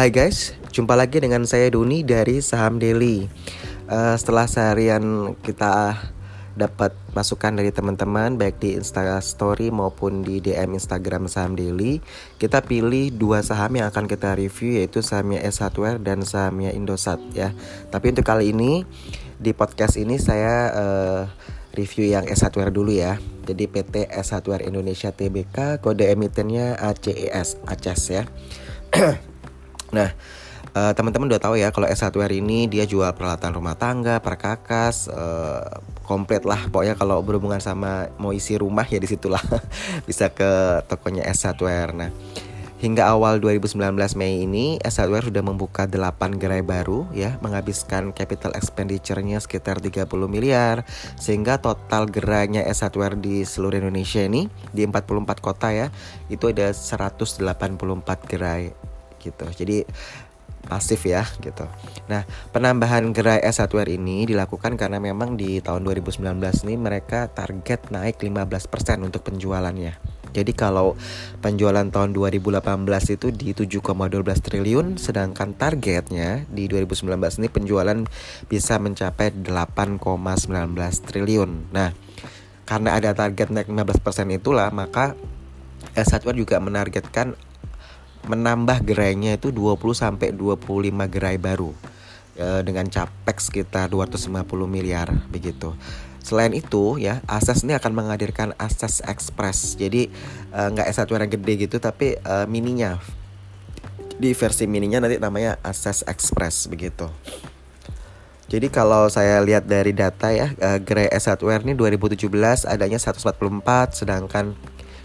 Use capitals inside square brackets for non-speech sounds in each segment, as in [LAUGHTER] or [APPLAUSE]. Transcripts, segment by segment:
Hai guys, jumpa lagi dengan saya Duni dari Saham Daily. Uh, setelah seharian kita dapat masukan dari teman-teman baik di Insta Story maupun di DM Instagram Saham Daily, kita pilih dua saham yang akan kita review yaitu sahamnya S Hardware dan sahamnya Indosat ya. Tapi untuk kali ini di podcast ini saya uh, review yang S Hardware dulu ya. Jadi PT S Hardware Indonesia Tbk kode emitennya ACES, ACES ya. [CLEARS THROAT] Nah, uh, teman-teman udah tahu ya kalau S Hardware ini dia jual peralatan rumah tangga, perkakas, uh, komplit lah. Pokoknya kalau berhubungan sama mau isi rumah ya di situlah [LAUGHS] bisa ke tokonya S Hardware. Nah, hingga awal 2019 Mei ini S Hardware sudah membuka 8 gerai baru ya, menghabiskan capital expenditure-nya sekitar 30 miliar sehingga total gerainya S Hardware di seluruh Indonesia ini di 44 kota ya, itu ada 184 gerai gitu. Jadi pasif ya gitu. Nah, penambahan gerai S Hardware ini dilakukan karena memang di tahun 2019 ini mereka target naik 15% untuk penjualannya. Jadi kalau penjualan tahun 2018 itu di 7,12 triliun sedangkan targetnya di 2019 ini penjualan bisa mencapai 8,19 triliun. Nah, karena ada target naik 15% itulah maka S Hardware juga menargetkan menambah gerainya itu 20 sampai 25 gerai baru e, dengan capex sekitar 250 miliar begitu. Selain itu ya, Ases ini akan menghadirkan Ases Express. Jadi e, nggak S1 yang gede gitu tapi e, mininya. Di versi mininya nanti namanya Ases Express begitu. Jadi kalau saya lihat dari data ya, Gerai S Hardware ini 2017 adanya 144 sedangkan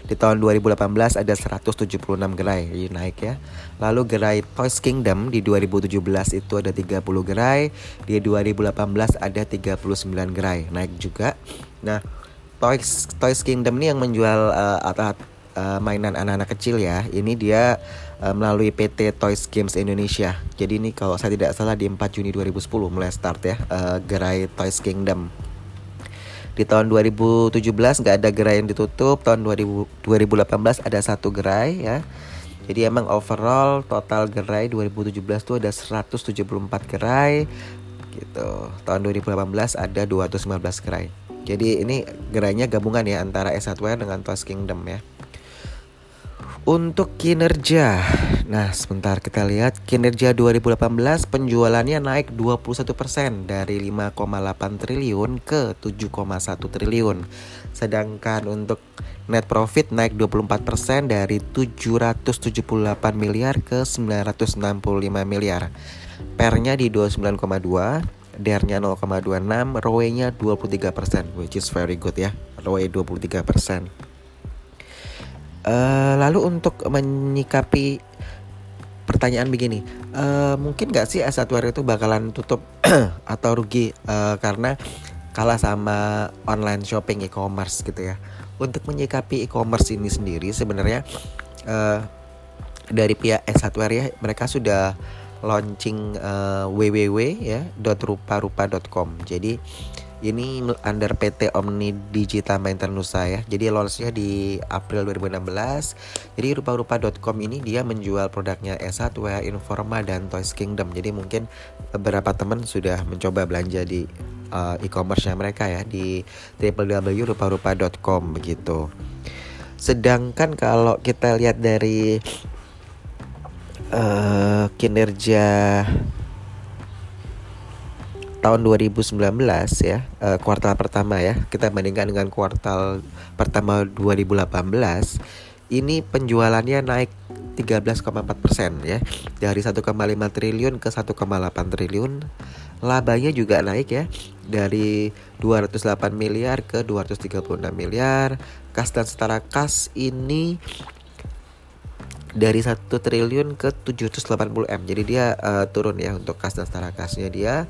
di tahun 2018 ada 176 gerai, jadi naik ya. Lalu gerai Toys Kingdom di 2017 itu ada 30 gerai, di 2018 ada 39 gerai, naik juga. Nah, Toys Toys Kingdom ini yang menjual uh, alat uh, mainan anak-anak kecil ya. Ini dia uh, melalui PT Toys Games Indonesia. Jadi ini kalau saya tidak salah di 4 Juni 2010 mulai start ya uh, gerai Toys Kingdom. Di tahun 2017 nggak ada gerai yang ditutup, tahun 2000, 2018 ada satu gerai ya. Jadi emang overall total gerai 2017 itu ada 174 gerai gitu. Tahun 2018 ada 215 gerai. Jadi ini gerainya gabungan ya antara S Hardware dengan Toys Kingdom ya. Untuk kinerja, nah sebentar kita lihat kinerja 2018 penjualannya naik 21% dari 5,8 triliun ke 7,1 triliun. Sedangkan untuk net profit naik 24% dari 778 miliar ke 965 miliar. Pernya di 29,2, DER-nya 0,26, ROE-nya 23%, which is very good ya. ROE 23%. Uh, lalu untuk menyikapi pertanyaan begini, uh, mungkin gak sih S1 itu bakalan tutup [CLEARS THROAT] atau rugi uh, karena kalah sama online shopping e-commerce gitu ya. Untuk menyikapi e-commerce ini sendiri sebenarnya uh, dari pihak S1 ya mereka sudah launching uh, www ya .rupa-rupa.com. Jadi ini under PT Omni Digital Maintenance ya. Jadi launchnya di April 2016. Jadi rupa-rupa.com ini dia menjual produknya S Hardware, Informa dan Toys Kingdom. Jadi mungkin beberapa teman sudah mencoba belanja di uh, e-commerce-nya mereka ya di www.rupa-rupa.com begitu. Sedangkan kalau kita lihat dari uh, kinerja tahun 2019 ya uh, kuartal pertama ya kita bandingkan dengan kuartal pertama 2018 ini penjualannya naik 13,4 persen ya. Dari 1,5 triliun ke 1,8 triliun. Labanya juga naik ya dari 208 miliar ke 236 miliar. Kas dan setara kas ini dari 1 triliun ke 780 m. Jadi dia uh, turun ya untuk kas dan setara kasnya dia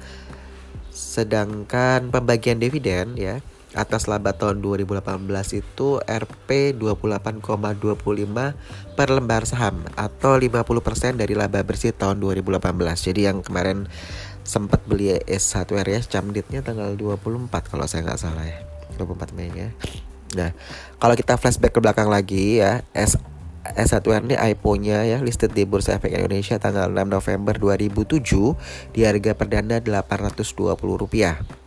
Sedangkan pembagian dividen ya atas laba tahun 2018 itu Rp 28,25 per lembar saham atau 50% dari laba bersih tahun 2018. Jadi yang kemarin sempat beli S Hardware ya camditnya tanggal 24 kalau saya nggak salah ya. 24 Mei ya. Nah, kalau kita flashback ke belakang lagi ya, S S1R ini IPO-nya ya listed di Bursa Efek Indonesia tanggal 6 November 2007 di harga perdana Rp820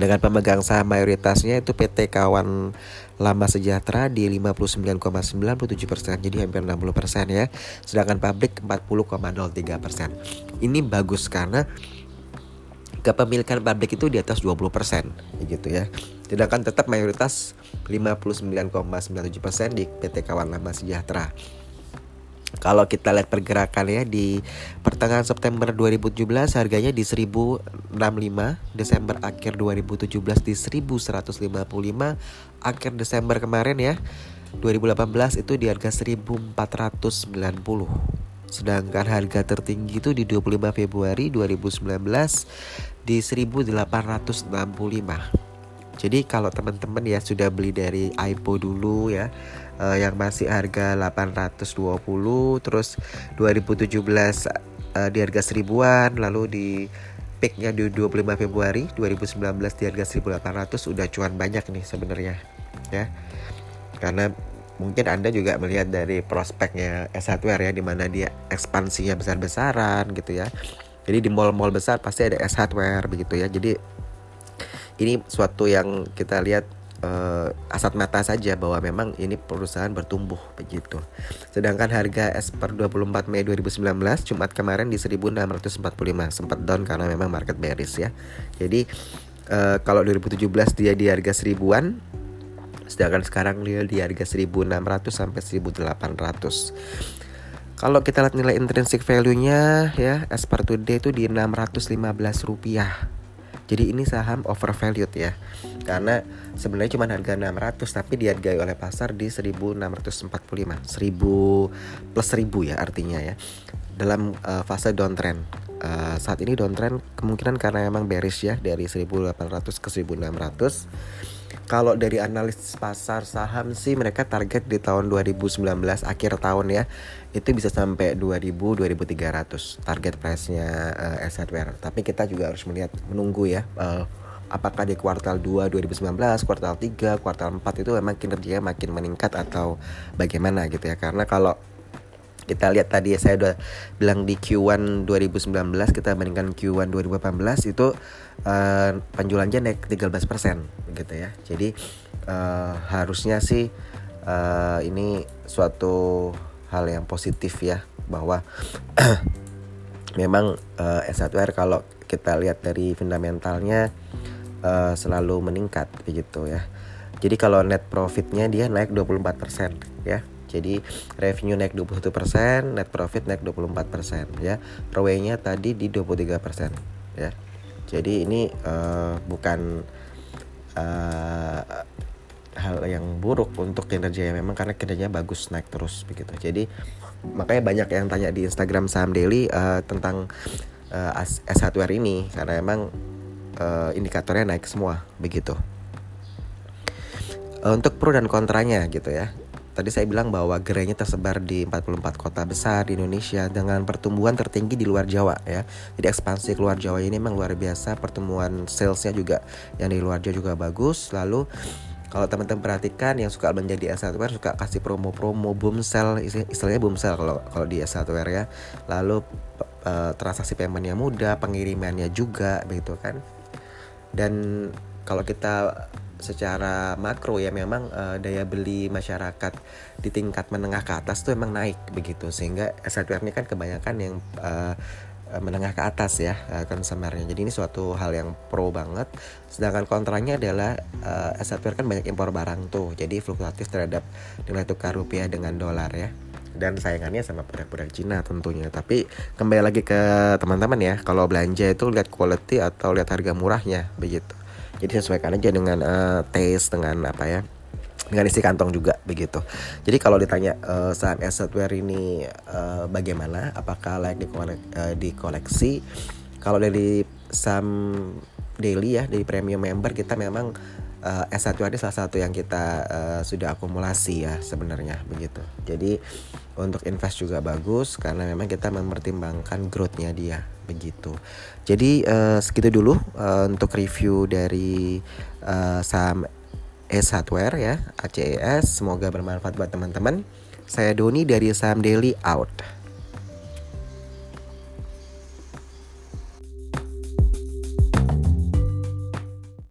dengan pemegang saham mayoritasnya itu PT Kawan Lama Sejahtera di 59,97% jadi hampir 60% ya. Sedangkan pabrik 40,03% ini bagus karena kepemilikan pabrik itu di atas 20% gitu ya. Sedangkan tetap mayoritas 59,97% di PT Kawan Lama Sejahtera. Kalau kita lihat pergerakan ya di pertengahan September 2017 harganya di 1065, Desember akhir 2017 di 1155, akhir Desember kemarin ya 2018 itu di harga 1490. Sedangkan harga tertinggi itu di 25 Februari 2019 di 1865. Jadi kalau teman-teman ya sudah beli dari IPO dulu ya uh, yang masih harga 820 terus 2017 uh, di harga seribuan lalu di peaknya di 25 Februari 2019 di harga 1800 udah cuan banyak nih sebenarnya ya. Karena mungkin anda juga melihat dari prospeknya S Hardware ya di mana dia ekspansinya besar-besaran gitu ya. Jadi di mall-mall besar pasti ada S Hardware begitu ya. Jadi ini suatu yang kita lihat uh, asat mata saja bahwa memang ini perusahaan bertumbuh begitu. Sedangkan harga es per 24 Mei 2019 Jumat kemarin di 1645 sempat down karena memang market bearish ya. Jadi uh, kalau 2017 dia di harga seribuan sedangkan sekarang dia di harga 1600 sampai 1800. Kalau kita lihat nilai intrinsic value-nya ya as per today itu di 615 rupiah jadi ini saham overvalued ya. Karena sebenarnya cuma harga 600 tapi dihargai oleh pasar di 1645. 1000 plus 1000 ya artinya ya. Dalam uh, fase downtrend. Uh, saat ini downtrend kemungkinan karena memang bearish ya dari 1800 ke 1600 kalau dari analis pasar saham sih mereka target di tahun 2019 akhir tahun ya itu bisa sampai 2000 2300 target price-nya uh, S hardware. Tapi kita juga harus melihat menunggu ya uh, apakah di kuartal 2 2019, kuartal 3, kuartal 4 itu memang kinerjanya makin meningkat atau bagaimana gitu ya. Karena kalau kita lihat tadi ya saya udah bilang di Q1 2019 kita bandingkan Q1 2018 itu uh, penjualannya naik 13% gitu ya. Jadi uh, harusnya sih uh, ini suatu hal yang positif ya bahwa [CLEARS THROAT] memang uh, S1R kalau kita lihat dari fundamentalnya uh, selalu meningkat begitu ya. Jadi kalau net profitnya dia naik 24% ya. Jadi revenue naik 21%, net profit naik 24% ya. ROE-nya tadi di 23% ya. Jadi ini uh, bukan uh, hal yang buruk untuk kinerja ya memang karena kinerjanya bagus naik terus begitu. Jadi makanya banyak yang tanya di Instagram saham daily uh, tentang uh, S hardware ini karena emang uh, indikatornya naik semua begitu. Untuk pro dan kontranya gitu ya. Tadi saya bilang bahwa gerainya tersebar di 44 kota besar di Indonesia dengan pertumbuhan tertinggi di luar Jawa ya. Jadi ekspansi keluar Jawa ini memang luar biasa, pertumbuhan salesnya juga yang di luar Jawa juga bagus. Lalu kalau teman-teman perhatikan yang suka menjadi S hardware suka kasih promo-promo boom sell istilahnya boom sell kalau kalau di S hardware ya lalu uh, transaksi paymentnya mudah pengirimannya juga begitu kan dan kalau kita secara makro ya memang uh, daya beli masyarakat di tingkat menengah ke atas tuh emang naik begitu. Sehingga S hardware ini kan kebanyakan yang uh, menengah ke atas ya uh, consumernya. Jadi ini suatu hal yang pro banget. Sedangkan kontranya adalah uh, S hardware kan banyak impor barang tuh. Jadi fluktuatif terhadap nilai tukar rupiah dengan dolar ya. Dan sayangannya sama produk-produk Cina tentunya. Tapi kembali lagi ke teman-teman ya kalau belanja itu lihat quality atau lihat harga murahnya begitu jadi sesuaikan aja dengan uh, taste dengan apa ya dengan isi kantong juga begitu. Jadi kalau ditanya uh, saham S software ini uh, bagaimana, apakah layak uh, dikoleksi? Kalau dari saham daily ya, dari premium member kita memang uh, S1 ini salah satu yang kita uh, sudah akumulasi ya sebenarnya begitu. Jadi untuk invest juga bagus karena memang kita mempertimbangkan growthnya dia begitu. Jadi uh, segitu dulu uh, untuk review dari uh, saham S Hardware ya ACES. Semoga bermanfaat buat teman-teman. Saya Doni dari Saham Daily out.